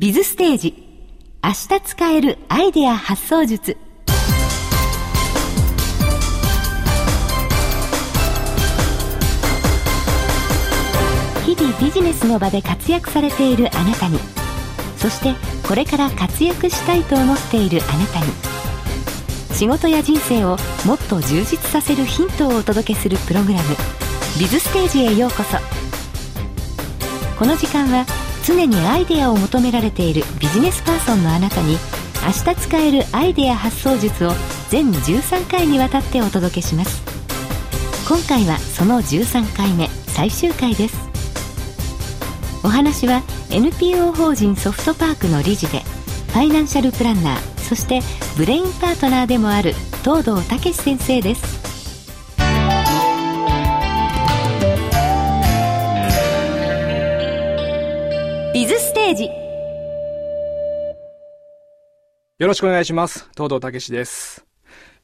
ビズステージ。明日使えるアイデア発想術。日々ビジネスの場で活躍されているあなたに。そしてこれから活躍したいと思っているあなたに。仕事や人生をもっと充実させるヒントをお届けするプログラム「ビズステージへようこそ」この時間は常にアイデアを求められているビジネスパーソンのあなたに明日使えるアイデア発想術を全13回にわたってお届けします。今回はその13回目最終回です。お話は NPO 法人ソフトパークの理事でファイナンシャルプランナーそしてブレインパートナーでもある東堂武先生です。ージよろしくお願いします。東堂武です。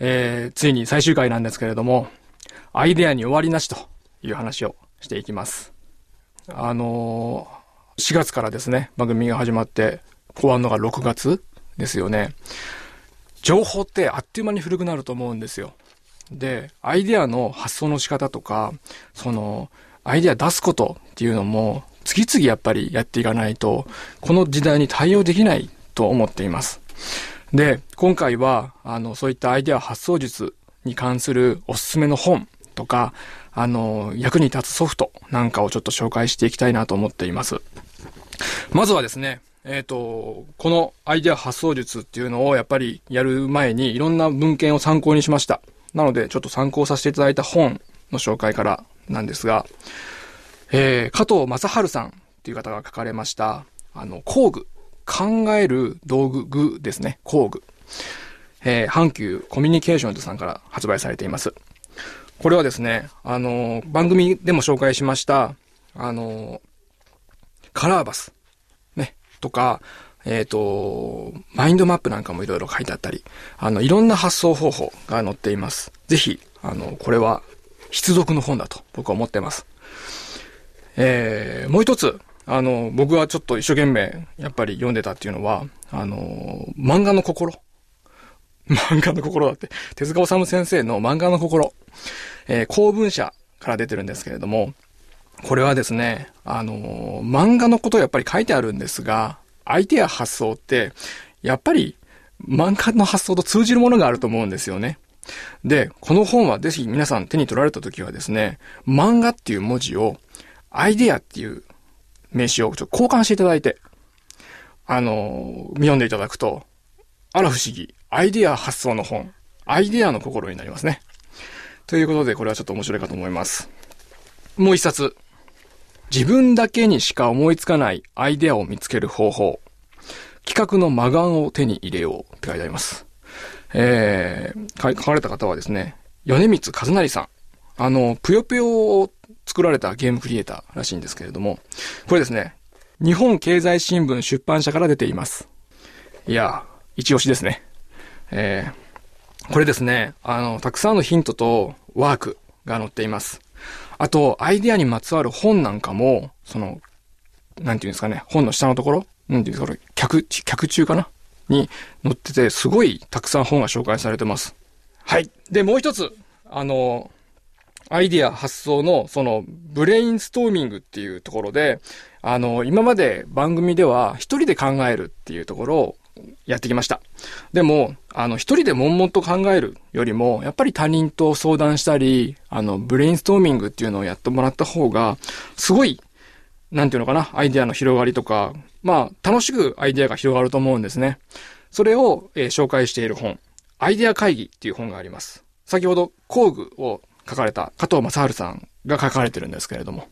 えー、ついに最終回なんですけれども、アイデアに終わりなしという話をしていきます。あのー、4月からですね、番組が始まって、終わるのが6月ですよね。情報ってあっという間に古くなると思うんですよ。で、アイデアの発想の仕方とか、その、アイデア出すことっていうのも、次々やっぱりやっていかないと、この時代に対応できないと思っています。で、今回は、あの、そういったアイデア発想術に関するおすすめの本とか、あの、役に立つソフトなんかをちょっと紹介していきたいなと思っています。まずはですね、えっ、と、このアイデア発想術っていうのをやっぱりやる前にいろんな文献を参考にしました。なので、ちょっと参考させていただいた本の紹介からなんですが、えー、加藤正治さんっていう方が書かれました、あの、工具。考える道具具ですね。工具。えー、阪急コミュニケーションズさんから発売されています。これはですね、あの、番組でも紹介しました、あの、カラーバス。ね。とか、えっ、と、マインドマップなんかもいろいろ書いてあったり、あの、いろんな発想方法が載っています。ぜひ、あの、これは必読の本だと僕は思ってます。えー、もう一つ、あの、僕はちょっと一生懸命、やっぱり読んでたっていうのは、あの、漫画の心。漫画の心だって。手塚治虫先生の漫画の心。えー、公文社から出てるんですけれども、これはですね、あの、漫画のことやっぱり書いてあるんですが、アイデア発想って、やっぱり漫画の発想と通じるものがあると思うんですよね。で、この本はぜひ皆さん手に取られた時はですね、漫画っていう文字を、アイデアっていう名詞をちょっと交換していただいて、あの、読んでいただくと、あら不思議、アイデア発想の本、アイデアの心になりますね。ということで、これはちょっと面白いかと思います。もう一冊。自分だけにしか思いつかないアイデアを見つける方法。企画の魔眼を手に入れようって書いてあります。えー、書かれた方はですね、米光和成さん。あの、ぷよぷよを作られたゲームクリエイターらしいんですけれども、これですね、日本経済新聞出版社から出ています。いや、一押しですね。えー、これですね、あの、たくさんのヒントとワークが載っています。あと、アイディアにまつわる本なんかも、その、なんていうんですかね、本の下のところなんていうんですか、脚、脚注かな？に載ってて、すごいたくさん本が紹介されてます。はい。で、もう一つ、あの、アイディア発想の、その、ブレインストーミングっていうところで、あの、今まで番組では一人で考えるっていうところをやってきました。でも、あの、一人で悶々と考えるよりも、やっぱり他人と相談したり、あの、ブレインストーミングっていうのをやってもらった方が、すごい、なんていうのかな、アイデアの広がりとか、まあ、楽しくアイデアが広がると思うんですね。それを、えー、紹介している本、アイデア会議っていう本があります。先ほど工具を書かれた加藤正治さんが書かれてるんですけれども、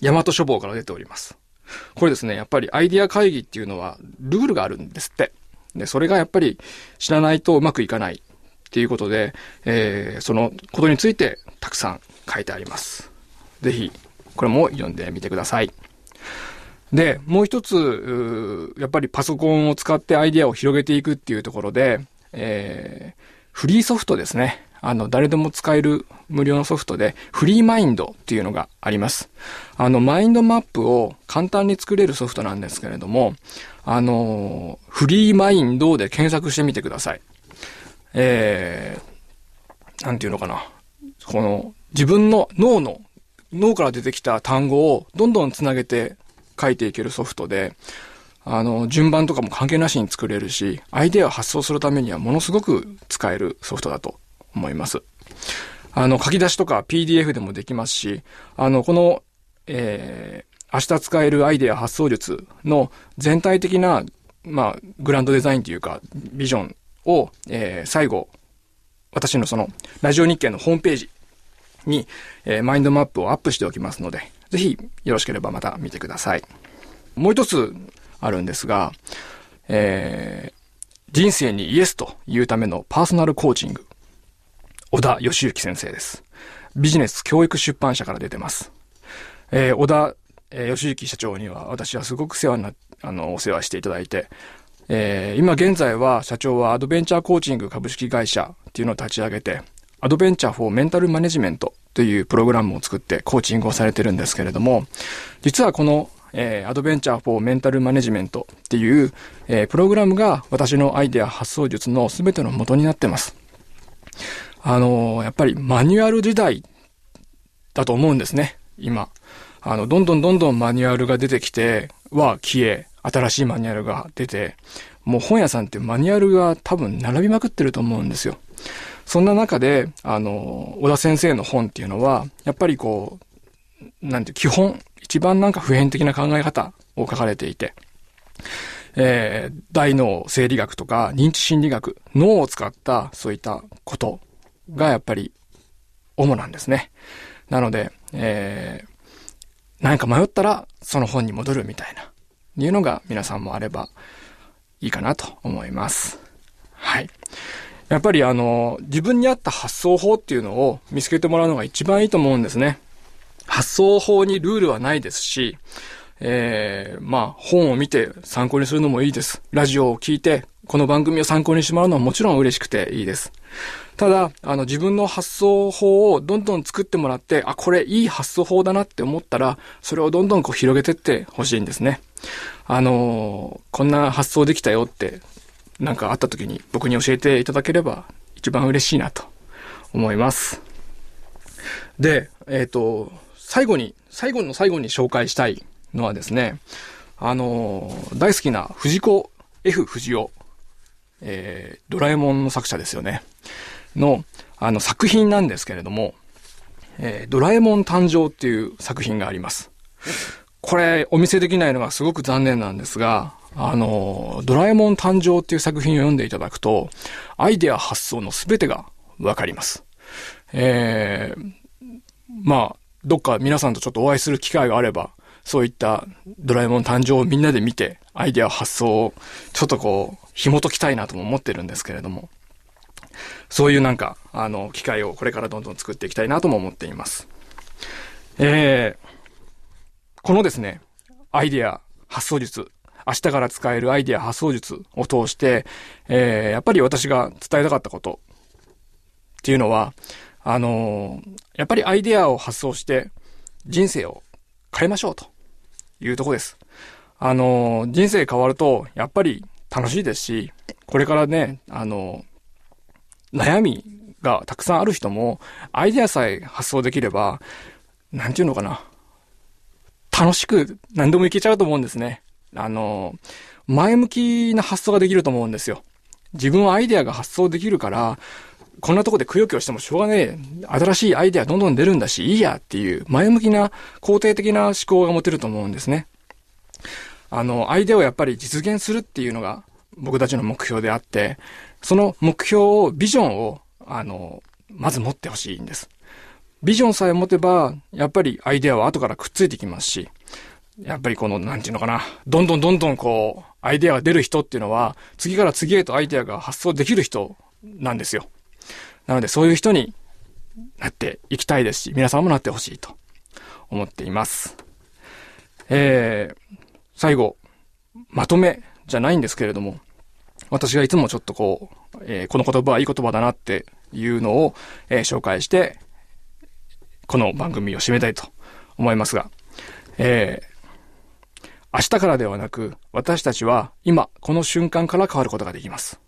大和書房から出ております。これですね、やっぱりアイディア会議っていうのはルールがあるんですって。で、それがやっぱり知らないとうまくいかないっていうことで、えー、そのことについてたくさん書いてあります。ぜひ、これも読んでみてください。で、もう一つ、やっぱりパソコンを使ってアイデアを広げていくっていうところで、えー、フリーソフトですね。あの、誰でも使える無料のソフトで、フリーマインドっていうのがあります。あの、マインドマップを簡単に作れるソフトなんですけれども、あの、フリーマインドで検索してみてください。えー、なんていうのかな。この、自分の脳の、脳から出てきた単語をどんどんつなげて書いていけるソフトで、あの、順番とかも関係なしに作れるし、アイデアを発想するためにはものすごく使えるソフトだと思います。あの、書き出しとか PDF でもできますし、あの、この、えー、明日使えるアイデア発想術の全体的な、まあ、グランドデザインというか、ビジョンを、えー、最後、私のその、ラジオ日経のホームページに、えー、マインドマップをアップしておきますので、ぜひ、よろしければまた見てください。もう一つあるんですが、えー、人生にイエスというためのパーソナルコーチング。小田義行先生です。ビジネス教育出版社から出てます。えー、小田、えー、義行社長には私はすごく世話な、あの、お世話していただいて、えー、今現在は社長はアドベンチャーコーチング株式会社っていうのを立ち上げて、アドベンチャーフォーメンタルマネジメントというプログラムを作ってコーチングをされてるんですけれども、実はこの、えー、アドベンチャーフォーメンタルマネジメントっていう、えー、プログラムが私のアイデア発想術の全ての元になってます。あの、やっぱりマニュアル時代だと思うんですね、今。あの、どんどんどんどんマニュアルが出てきては消え、新しいマニュアルが出て、もう本屋さんってマニュアルが多分並びまくってると思うんですよ。そんな中で、あの、小田先生の本っていうのは、やっぱりこう、なんて基本、一番なんか普遍的な考え方を書かれていて、えー、大脳生理学とか認知心理学、脳を使ったそういったことがやっぱり主なんですね。なので、えー、何か迷ったらその本に戻るみたいな、いうのが皆さんもあればいいかなと思います。はい。やっぱりあの、自分に合った発想法っていうのを見つけてもらうのが一番いいと思うんですね。発想法にルールはないですし、えー、まあ、本を見て参考にするのもいいです。ラジオを聞いて、この番組を参考にしてもらうのはもちろん嬉しくていいです。ただ、あの、自分の発想法をどんどん作ってもらって、あ、これいい発想法だなって思ったら、それをどんどんこう広げてってほしいんですね。あのー、こんな発想できたよって、なんかあった時に僕に教えていただければ一番嬉しいなと思います。で、えっ、ー、と、最後に、最後の最後に紹介したいのはですね、あのー、大好きな藤子 F 不二雄、えー、ドラえもんの作者ですよね。の、あの作品なんですけれども、えー、ドラえもん誕生っていう作品があります。これ、お見せできないのがすごく残念なんですが、あの、ドラえもん誕生っていう作品を読んでいただくと、アイデア発想のすべてがわかります。えー、まあ、どっか皆さんとちょっとお会いする機会があれば、そういったドラえもん誕生をみんなで見て、アイデア発想をちょっとこう、紐解きたいなとも思ってるんですけれども、そういうなんか、あの、機会をこれからどんどん作っていきたいなとも思っています。えー、このですね、アイデア発想術、明日から使えるアイデア発想術を通して、えー、やっぱり私が伝えたかったことっていうのは、あのー、やっぱりアイデアを発想して人生を変えましょうというとこです。あのー、人生変わると、やっぱり楽しいですし、これからね、あの悩みがたくさんある人も、アイデアさえ発想できれば、なんていうのかな。楽しく何でもいけちゃうと思うんですね。あの、前向きな発想ができると思うんですよ。自分はアイデアが発想できるから、こんなとこでくよくよしてもしょうがねえ。新しいアイデアどんどん出るんだし、いいやっていう前向きな肯定的な思考が持てると思うんですね。あの、アイデアをやっぱり実現するっていうのが僕たちの目標であって、その目標を、ビジョンを、あの、まず持ってほしいんです。ビジョンさえ持てば、やっぱりアイデアは後からくっついてきますし、やっぱりこの、なんていうのかな、どんどんどんどんこう、アイデアが出る人っていうのは、次から次へとアイデアが発想できる人なんですよ。なので、そういう人になっていきたいですし、皆さんもなってほしいと思っています。えー、最後、まとめじゃないんですけれども、私がいつもちょっとこう、えー、この言葉はいい言葉だなっていうのを、えー、紹介して、この番組を締めたいと思いますが、えー、明日からではなく、私たちは今、この瞬間から変わることができます。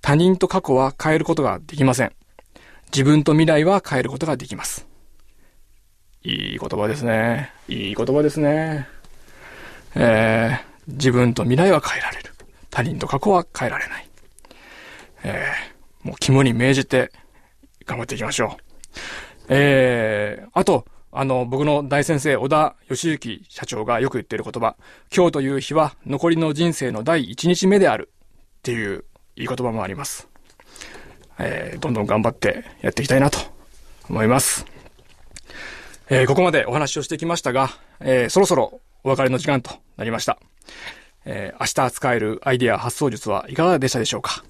他人と過去は変えることができません。自分と未来は変えることができます。いい言葉ですね。いい言葉ですね。えー、自分と未来は変えられる。他人と過去は変えられない。えー、もう肝に銘じて頑張っていきましょう。えー、あと、あの、僕の大先生、小田義行社長がよく言っている言葉、今日という日は残りの人生の第一日目であるっていういい言葉もあります。えー、どんどん頑張ってやっていきたいなと思います。えー、ここまでお話をしてきましたが、えー、そろそろお別れの時間となりました。えー、明日使えるアイデア発想術はいかがでしたでしょうか？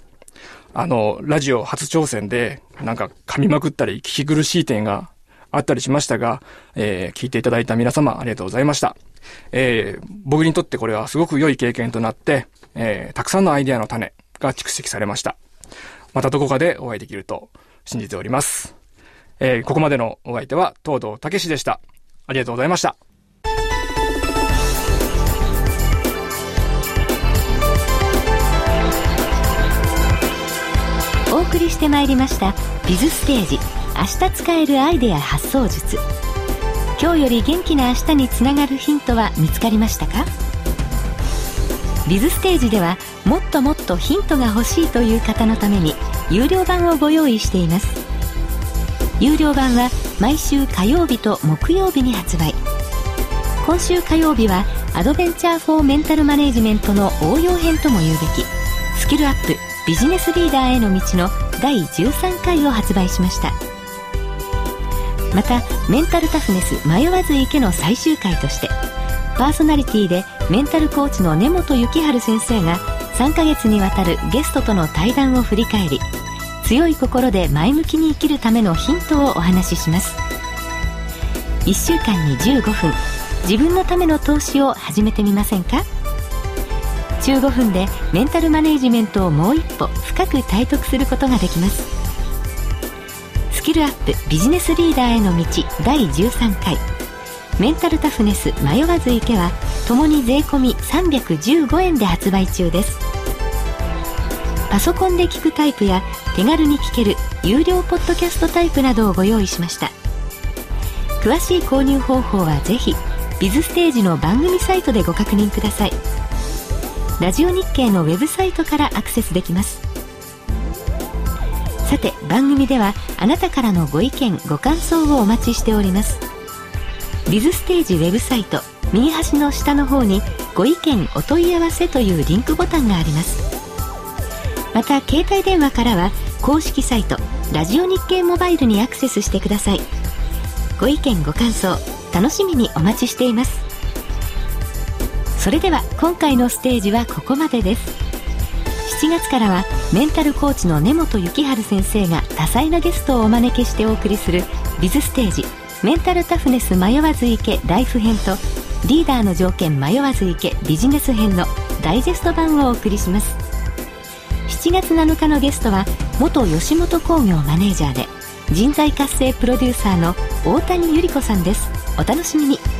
あの、ラジオ初挑戦で、なんか噛みまくったり聞き苦しい点があったりしましたが、えー、聞いていただいた皆様ありがとうございました。えー、僕にとってこれはすごく良い経験となって、えー、たくさんのアイデアの種が蓄積されました。またどこかでお会いできると信じております。えー、ここまでのお相手は東堂武史でした。ありがとうございました。送りしてまいりました「ビズステージ。明日使えるアイデア発想術」今日より元気な明日につながるヒントは見つかりましたか？ビズステージではもっともっとヒントが欲しいという方のために有料版をご用意しています。有料版は毎週火曜日と木曜日に発売。今週火曜日はアドベンチャー・フォー・メンタル・マネジメントの応用編とも言うべき。スキルアップ。ビジネスリーダーへの道の第13回を発売しました。またメンタルタフネス迷わず池の最終回としてパーソナリティでメンタルコーチの根本幸春先生が3ヶ月にわたるゲストとの対談を振り返り強い心で前向きに生きるためのヒントをお話しします。1週間に15分自分のための投資を始めてみませんか？15分でメンタルマネジメントをもう一歩深く体得することができます。スキルアップビジネスリーダーへの道第13回。メンタルタフネス迷わず池はともに税込315円で発売中です。パソコンで聞くタイプや手軽に聞ける有料ポッドキャストタイプなどをご用意しました。詳しい購入方法はぜひビズステージの番組サイトでご確認ください。ラジオ日経のウェブサイトからアクセスできます。さて番組ではあなたからのご意見ご感想をお待ちしております。ビズステージウェブサイト右端の下の方にご意見お問い合わせというリンクボタンがあります。また携帯電話からは公式サイトラジオ日経モバイルにアクセスしてください。ご意見ご感想楽しみにお待ちしています。それでは今回のステージはここまでです。7月からはメンタルコーチの根本幸春先生が多彩なゲストをお招きしてお送りするビズステージメンタルタフネス迷わず行けライフ編とリーダーの条件迷わず行けビジネス編のダイジェスト版をお送りします。7月7日のゲストは元吉本興業マネージャーで人材活性プロデューサーの大谷百合子さんです。お楽しみに。